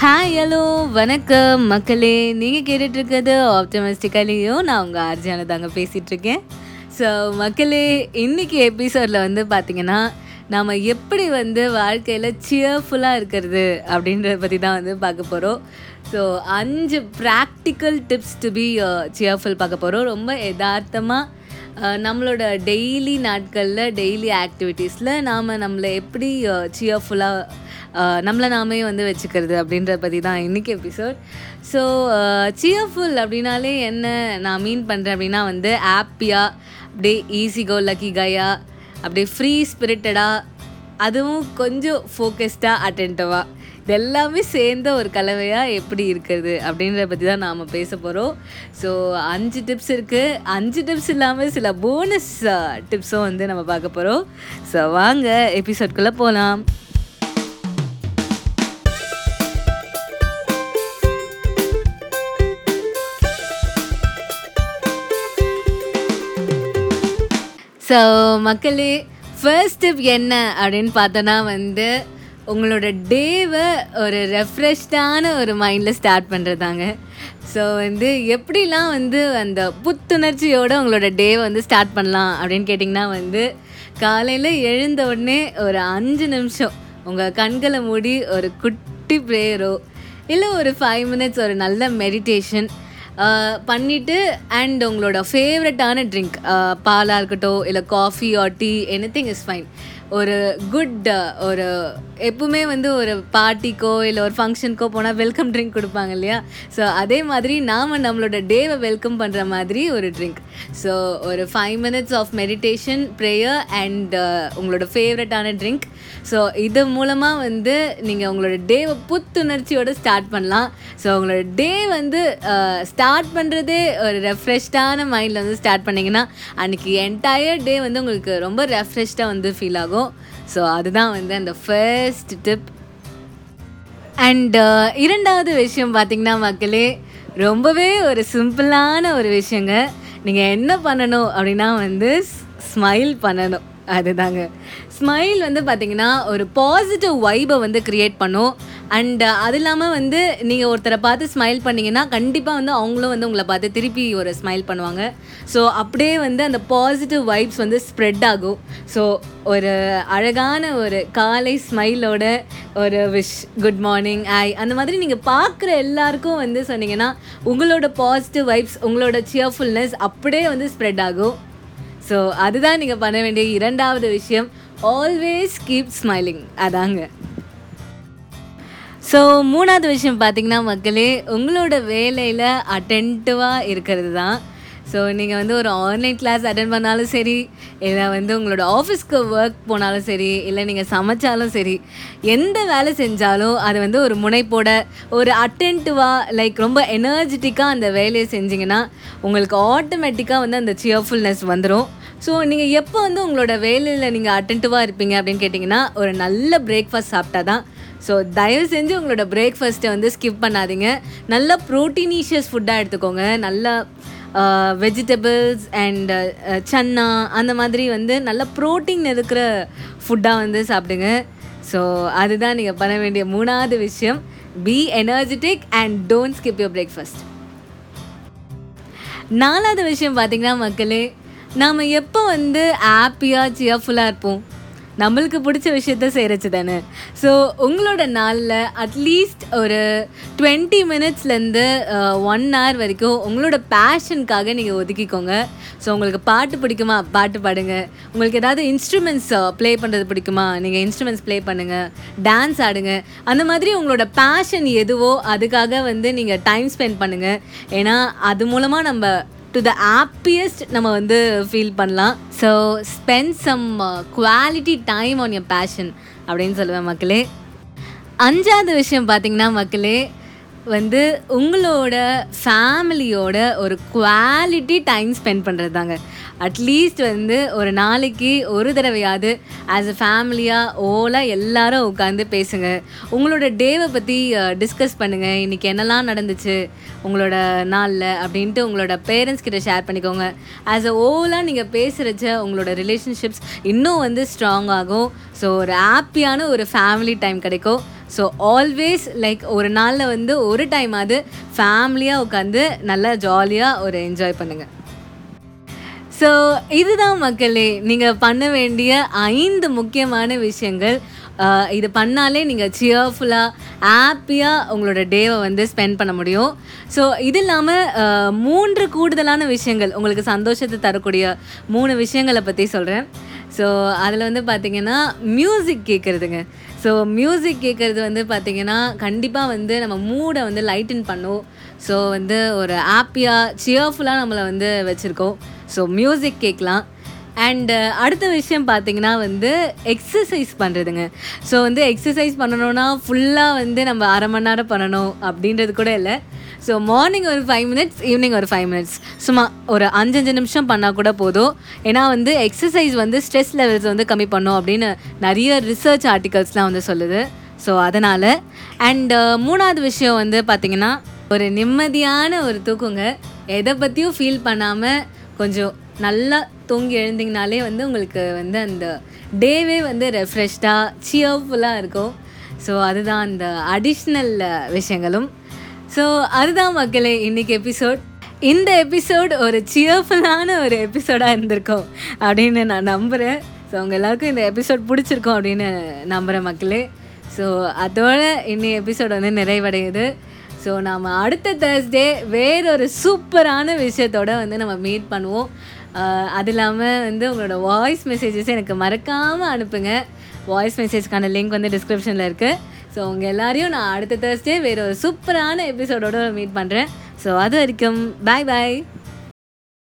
Hi hello வணக்கம். மக்களே நீங்கள் கேட்டுட்ருக்கிறது ஆப்டமிஸ்டிக்கலையும் நான் உங்கள் ஆர்ஜியான தாங்க பேசிகிட்ருக்கேன் ஸோ மக்களே இன்றைக்கி எபிசோடில் வந்து பார்த்திங்கன்னா நாம் எப்படி வந்து வாழ்க்கையில் சியர்ஃபுல்லாக இருக்கிறது அப்படின்றத பற்றி தான் வந்து பார்க்க போகிறோம் ஸோ அஞ்சு practical tips to be cheerful பார்க்க போகிறோம் ரொம்ப யதார்த்தமாக uh, நம்மளோட டெய்லி நாட்களில் டெய்லி ஆக்டிவிட்டீஸில் நாம் நம்மளை எப்படி uh, சியர்ஃபுல்லாக நம்மளை நாமே வந்து வச்சுக்கிறது அப்படின்றத பற்றி தான் இன்றைக்கி எபிசோட் ஸோ சியர்ஃபுல் அப்படின்னாலே என்ன நான் மீன் பண்ணுறேன் அப்படின்னா வந்து ஹாப்பியாக அப்படியே ஈஸி கோ லக்கி கையா அப்படியே ஃப்ரீ ஸ்பிரிட்டடாக அதுவும் கொஞ்சம் ஃபோக்கஸ்டாக அட்டென்டிவாக இது எல்லாமே சேர்ந்த ஒரு கலவையாக எப்படி இருக்கிறது அப்படின்றத பற்றி தான் நாம் பேச போகிறோம் ஸோ அஞ்சு டிப்ஸ் இருக்குது அஞ்சு டிப்ஸ் இல்லாமல் சில போனஸ் டிப்ஸும் வந்து நம்ம பார்க்க போகிறோம் ஸோ வாங்க எபிசோட்குள்ளே போகலாம் ஸோ மக்களே ஃபர்ஸ்ட் ஸ்டெப் என்ன அப்படின்னு பார்த்தோன்னா வந்து உங்களோட டேவை ஒரு ரெஃப்ரெஷ்டான ஒரு மைண்டில் ஸ்டார்ட் பண்ணுறதாங்க ஸோ வந்து எப்படிலாம் வந்து அந்த புத்துணர்ச்சியோடு உங்களோட டேவை வந்து ஸ்டார்ட் பண்ணலாம் அப்படின்னு கேட்டிங்கன்னா வந்து காலையில் எழுந்த உடனே ஒரு அஞ்சு நிமிஷம் உங்கள் கண்களை மூடி ஒரு குட்டி ப்ரேயரோ இல்லை ஒரு ஃபைவ் மினிட்ஸ் ஒரு நல்ல மெடிடேஷன் பண்ணிவிட்டு அண்ட் உங்களோட ஃபேவரட்டான ட்ரிங்க் பாலாக இருக்கட்டும் இல்லை coffee or tea anything is fine ஒரு குட் uh, ஒரு எப்பவுமே வந்து ஒரு பார்ட்டிக்கோ இல்லை ஒரு ஃபங்க்ஷனுக்கோ போனால் வெல்கம் ட்ரிங்க் கொடுப்பாங்க இல்லையா? ஸோ அதே மாதிரி நாம் நம்மளோட டேவை வெல்கம் பண்ணுற மாதிரி ஒரு ட்ரிங்க் ஸோ ஒரு five minutes of meditation prayer and உங்களோட ஃபேவரட்டான ட்ரிங்க் ஸோ இது மூலமாக வந்து நீங்கள் உங்களோட டேவை புத்துணர்ச்சியோடு ஸ்டார்ட் பண்ணலாம். ஸோ உங்களோட டே வந்து uh, ஸ்டார்ட் பண்ணுறதே ஒரு ரெஃப்ரெஷ்டான மைண்டில் வந்து ஸ்டார்ட் பண்ணிங்கன்னா அன்றைக்கி என்டையர் டே வந்து உங்களுக்கு ரொம்ப ரெஃப்ரெஷ்டாக வந்து ஃபீல் ஆகும். ஸோ அதுதான் வந்து அந்த ஃபர்ஸ்ட் டிப் அண்ட் இரண்டாவது விஷயம் பார்த்திங்கன்னா மக்களே ரொம்பவே ஒரு சிம்பிளான ஒரு விஷயங்க. நீங்கள் என்ன பண்ணணும் அப்படின்னா வந்து ஸ்மைல் பண்ணணும். அதுதாங்க. ஸ்மைல் வந்து பார்த்திங்கன்னா ஒரு பாசிட்டிவ் வைபை வந்து க்ரியேட் பண்ணும். அண்ட் uh, அது இல்லாமல் வந்து நீங்கள் ஒருத்தரை பார்த்து ஸ்மைல் பண்ணிங்கன்னா கண்டிப்பாக வந்து அவங்களும் வந்து உங்களை பார்த்து திருப்பி ஒரு ஸ்மைல் பண்ணுவாங்க. ஸோ அப்படியே வந்து அந்த பாசிட்டிவ் வைப்ஸ் வந்து ஸ்ப்ரெட் ஆகும். ஸோ ஒரு அழகான ஒரு காலை ஸ்மைலோட ஒரு விஷ் குட் மார்னிங் ஐ அந்த மாதிரி நீங்கள் பார்க்குற எல்லாருக்கும் வந்து சொன்னீங்கன்னா உங்களோட பாசிட்டிவ் வைப்ஸ் உங்களோட சியர்ஃபுல்னஸ் அப்படியே வந்து ஸ்ப்ரெட் ஆகும். ஸோ அதுதான் நீங்கள் பண்ண வேண்டிய இரண்டாவது விஷயம். ஆல்வேஸ் கீப் ஸ்மைலிங் அதாங்க. ஸோ மூணாவது விஷயம் பார்த்தீங்கன்னா மக்களே உங்களோட வேலையில் அட்டென்ட்டிவாக இருக்கிறது தான் ஸோ நீங்கள் வந்து ஒரு ஆன்லைன் கிளாஸ் அட்டன் பண்ணாலும் சரி இல்லை வந்து உங்களோட ஆஃபீஸ்க்கு ஒர்க் போனாலும் சரி இல்லை நீங்கள் சமைச்சாலும் சரி எந்த வேலை செஞ்சாலும் அது வந்து ஒரு முனைப்போட ஒரு அட்டென்ட்டிவாக லைக் ரொம்ப எனர்ஜெட்டிக்காக அந்த வேலையை செஞ்சிங்கன்னா உங்களுக்கு ஆட்டோமேட்டிக்காக வந்து அந்த சியர்ஃபுல்னஸ் வந்துடும் ஸோ நீங்கள் எப்போ வந்து உங்களோட வேலையில் நீங்கள் அட்டென்ட்டிவாக இருப்பீங்க அப்படின்னு கேட்டிங்கன்னா ஒரு நல்ல பிரேக்ஃபாஸ்ட் சாப்பிட்டா தான் ஸோ தயவு செஞ்சு உங்களோட பிரேக்ஃபாஸ்ட்டை வந்து ஸ்கிப் பண்ணாதீங்க. நல்ல ப்ரோட்டீனீஷியஸ் ஃபுட்டாக எடுத்துக்கோங்க. நல்லா வெஜிடபிள்ஸ் அண்ட் சன்னா அந்த மாதிரி வந்து நல்ல ப்ரோட்டீன் இருக்கிற ஃபுட்டாக வந்து சாப்பிடுங்க. ஸோ அதுதான் நீங்கள் பண்ண வேண்டிய மூணாவது விஷயம். Be energetic and don't skip your breakfast நாலாவது விஷயம் பார்த்திங்கன்னா மக்களே நாம் எப்போ வந்து ஹாப்பியாக சியர்ஃபுல்லாக இருப்போம்? நம்மளுக்கு பிடிச்ச விஷயத்த செய்கிறச்சு தானே ஸோ உங்களோட நாளில் அட்லீஸ்ட் ஒரு டுவெண்ட்டி மினிட்ஸ்லேருந்து ஒன் ஹவர் வரைக்கும் உங்களோட பேஷனுக்காக நீங்கள் ஒதுக்கிக்கோங்க. ஸோ உங்களுக்கு பாட்டு பிடிக்குமா? பாட்டு பாடுங்க. உங்களுக்கு ஏதாவது இன்ஸ்ட்ருமெண்ட்ஸ் ப்ளே பண்ணுறது பிடிக்குமா? நீங்கள் இன்ஸ்ட்ருமெண்ட்ஸ் ப்ளே பண்ணுங்கள் டான்ஸ் ஆடுங்க. அந்த மாதிரி உங்களோட பேஷன் எதுவோ அதுக்காக வந்து நீங்கள் டைம் ஸ்பெண்ட் பண்ணுங்கள் ஏன்னா அது மூலமாக நம்ம டு த ஹாப்பியஸ்ட் நம்ம வந்து ஃபீல் பண்ணலாம். So spend some quality time on your passion அப்படின்னு சொல்லுவேன் மக்களே. அஞ்சாவது விஷயம் பார்த்திங்கன்னா மக்களே வந்து உங்களோட ஃபேமிலியோட ஒரு குவாலிட்டி டைம் ஸ்பெண்ட் பண்ணுறது தாங்க அட்லீஸ்ட் வந்து ஒரு நாளைக்கு ஒரு தடவையாவது ஆஸ் அ ஃபேமிலியாக ஓலாக எல்லாரும் உட்காந்து பேசுங்க. உங்களோட டேவை பற்றி டிஸ்கஸ் பண்ணுங்கள் இன்றைக்கி என்னெல்லாம் நடந்துச்சு உங்களோட நாளில் அப்படின்ட்டு உங்களோட பேரண்ட்ஸ் கிட்ட ஷேர் பண்ணிக்கோங்க. ஆஸ் அ ஓலாக நீங்கள் பேசுகிறச்ச உங்களோட ரிலேஷன்ஷிப்ஸ் இன்னும் வந்து ஸ்ட்ராங் ஆகும். ஸோ ஒரு ஹாப்பியான ஒரு ஃபேமிலி டைம் கிடைக்கும். ஸோ ஆல்வேஸ் லைக் ஒரு நாளில் வந்து ஒரு டைம் அது ஃபேமிலியாக உட்காந்து நல்லா ஜாலியாக ஒரு என்ஜாய் பண்ணுங்கள் ஸோ இதுதான் மக்களே நீங்கள் பண்ண வேண்டிய ஐந்து முக்கியமான விஷயங்கள். இது பண்ணாலே நீங்கள் சியர்ஃபுல்லாக ஹாப்பியாக உங்களோட டேவை வந்து ஸ்பெண்ட் பண்ண முடியும். ஸோ இது இல்லாமல் மூன்று கூடுதலான விஷயங்கள் உங்களுக்கு சந்தோஷத்தை தரக்கூடிய மூணு விஷயங்களை பற்றி சொல்கிறேன் ஸோ அதில் வந்து பார்த்திங்கன்னா மியூசிக் கேட்குறதுங்க ஸோ மியூசிக் கேட்குறது வந்து பார்த்திங்கன்னா கண்டிப்பாக வந்து நம்ம மூடை வந்து லைட்டன் பண்ணும். ஸோ வந்து ஒரு ஹாப்பியாக சியர்ஃபுல்லாக நம்மளை வந்து வச்சுருக்கோம். ஸோ மியூசிக் கேட்கலாம் அண்டு uh, அடுத்த விஷயம் பார்த்தீங்கன்னா வந்து எக்ஸசைஸ் பண்ணுறதுங்க ஸோ வந்து எக்ஸசைஸ் பண்ணணும்னா ஃபுல்லாக வந்து நம்ம அரை மணி நேரம் பண்ணணும் அப்படின்றது கூட இல்லை. ஸோ மார்னிங் ஒரு ஃபைவ் மினிட்ஸ் ஈவினிங் ஒரு ஃபைவ் மினிட்ஸ் சும்மா ஒரு அஞ்சஞ்சு நிமிஷம் பண்ணால் கூட போதும். ஏன்னா வந்து எக்ஸசைஸ் வந்து ஸ்ட்ரெஸ் லெவல்ஸ் வந்து கம்மி பண்ணும் அப்படின்னு நிறைய ரிசர்ச் ஆர்டிகல்ஸ்லாம் வந்து சொல்லுது. ஸோ அதனால். அண்டு uh, மூணாவது விஷயம் வந்து பார்த்திங்கன்னா ஒரு நிம்மதியான ஒரு தூக்குங்க. எதை பற்றியும் ஃபீல் பண்ணாமல் கொஞ்சம் நல்லா தூங்கி எழுந்திங்கனாலே வந்து உங்களுக்கு வந்து அந்த டேவே வந்து ரெஃப்ரெஷ்டாக சியர்ஃபுல்லாக இருக்கும். ஸோ அதுதான் அந்த அடிஷ்னல் விஷயங்களும். ஸோ அதுதான் மக்களே இன்றைக்கி எபிசோட் இந்த எபிசோட் ஒரு சியர்ஃபுல்லான ஒரு எபிசோடாக இருந்திருக்கும் அப்படின்னு நான் நம்புகிறேன் ஸோ உங்கள் எல்லாருக்கும் இந்த எபிசோட் பிடிச்சிருக்கும் அப்படின்னு நம்புகிறேன் மக்களே. ஸோ அதோட இன்னி எபிசோட் வந்து நிறைவடையுது. ஸோ நாம் அடுத்த தேர்ஸ்டே வேறொரு சூப்பரான விஷயத்தோட வந்து நம்ம மீட் பண்ணுவோம். அது இல்லாமல் வந்து உங்களோட வாய்ஸ் மெசேஜஸ் எனக்கு மறக்காமல் அனுப்புங்க. வாய்ஸ் மெசேஜ்க்கான லிங்க் வந்து டிஸ்கிரிப்ஷனில் இருக்குது ஸோ உங்கள் எல்லாரையும் நான் அடுத்த தேர்ஸ்டே வேறு ஒரு சூப்பரான எபிசோடோடு மீட் பண்ணுறேன் ஸோ அது வரைக்கும் பாய் பாய்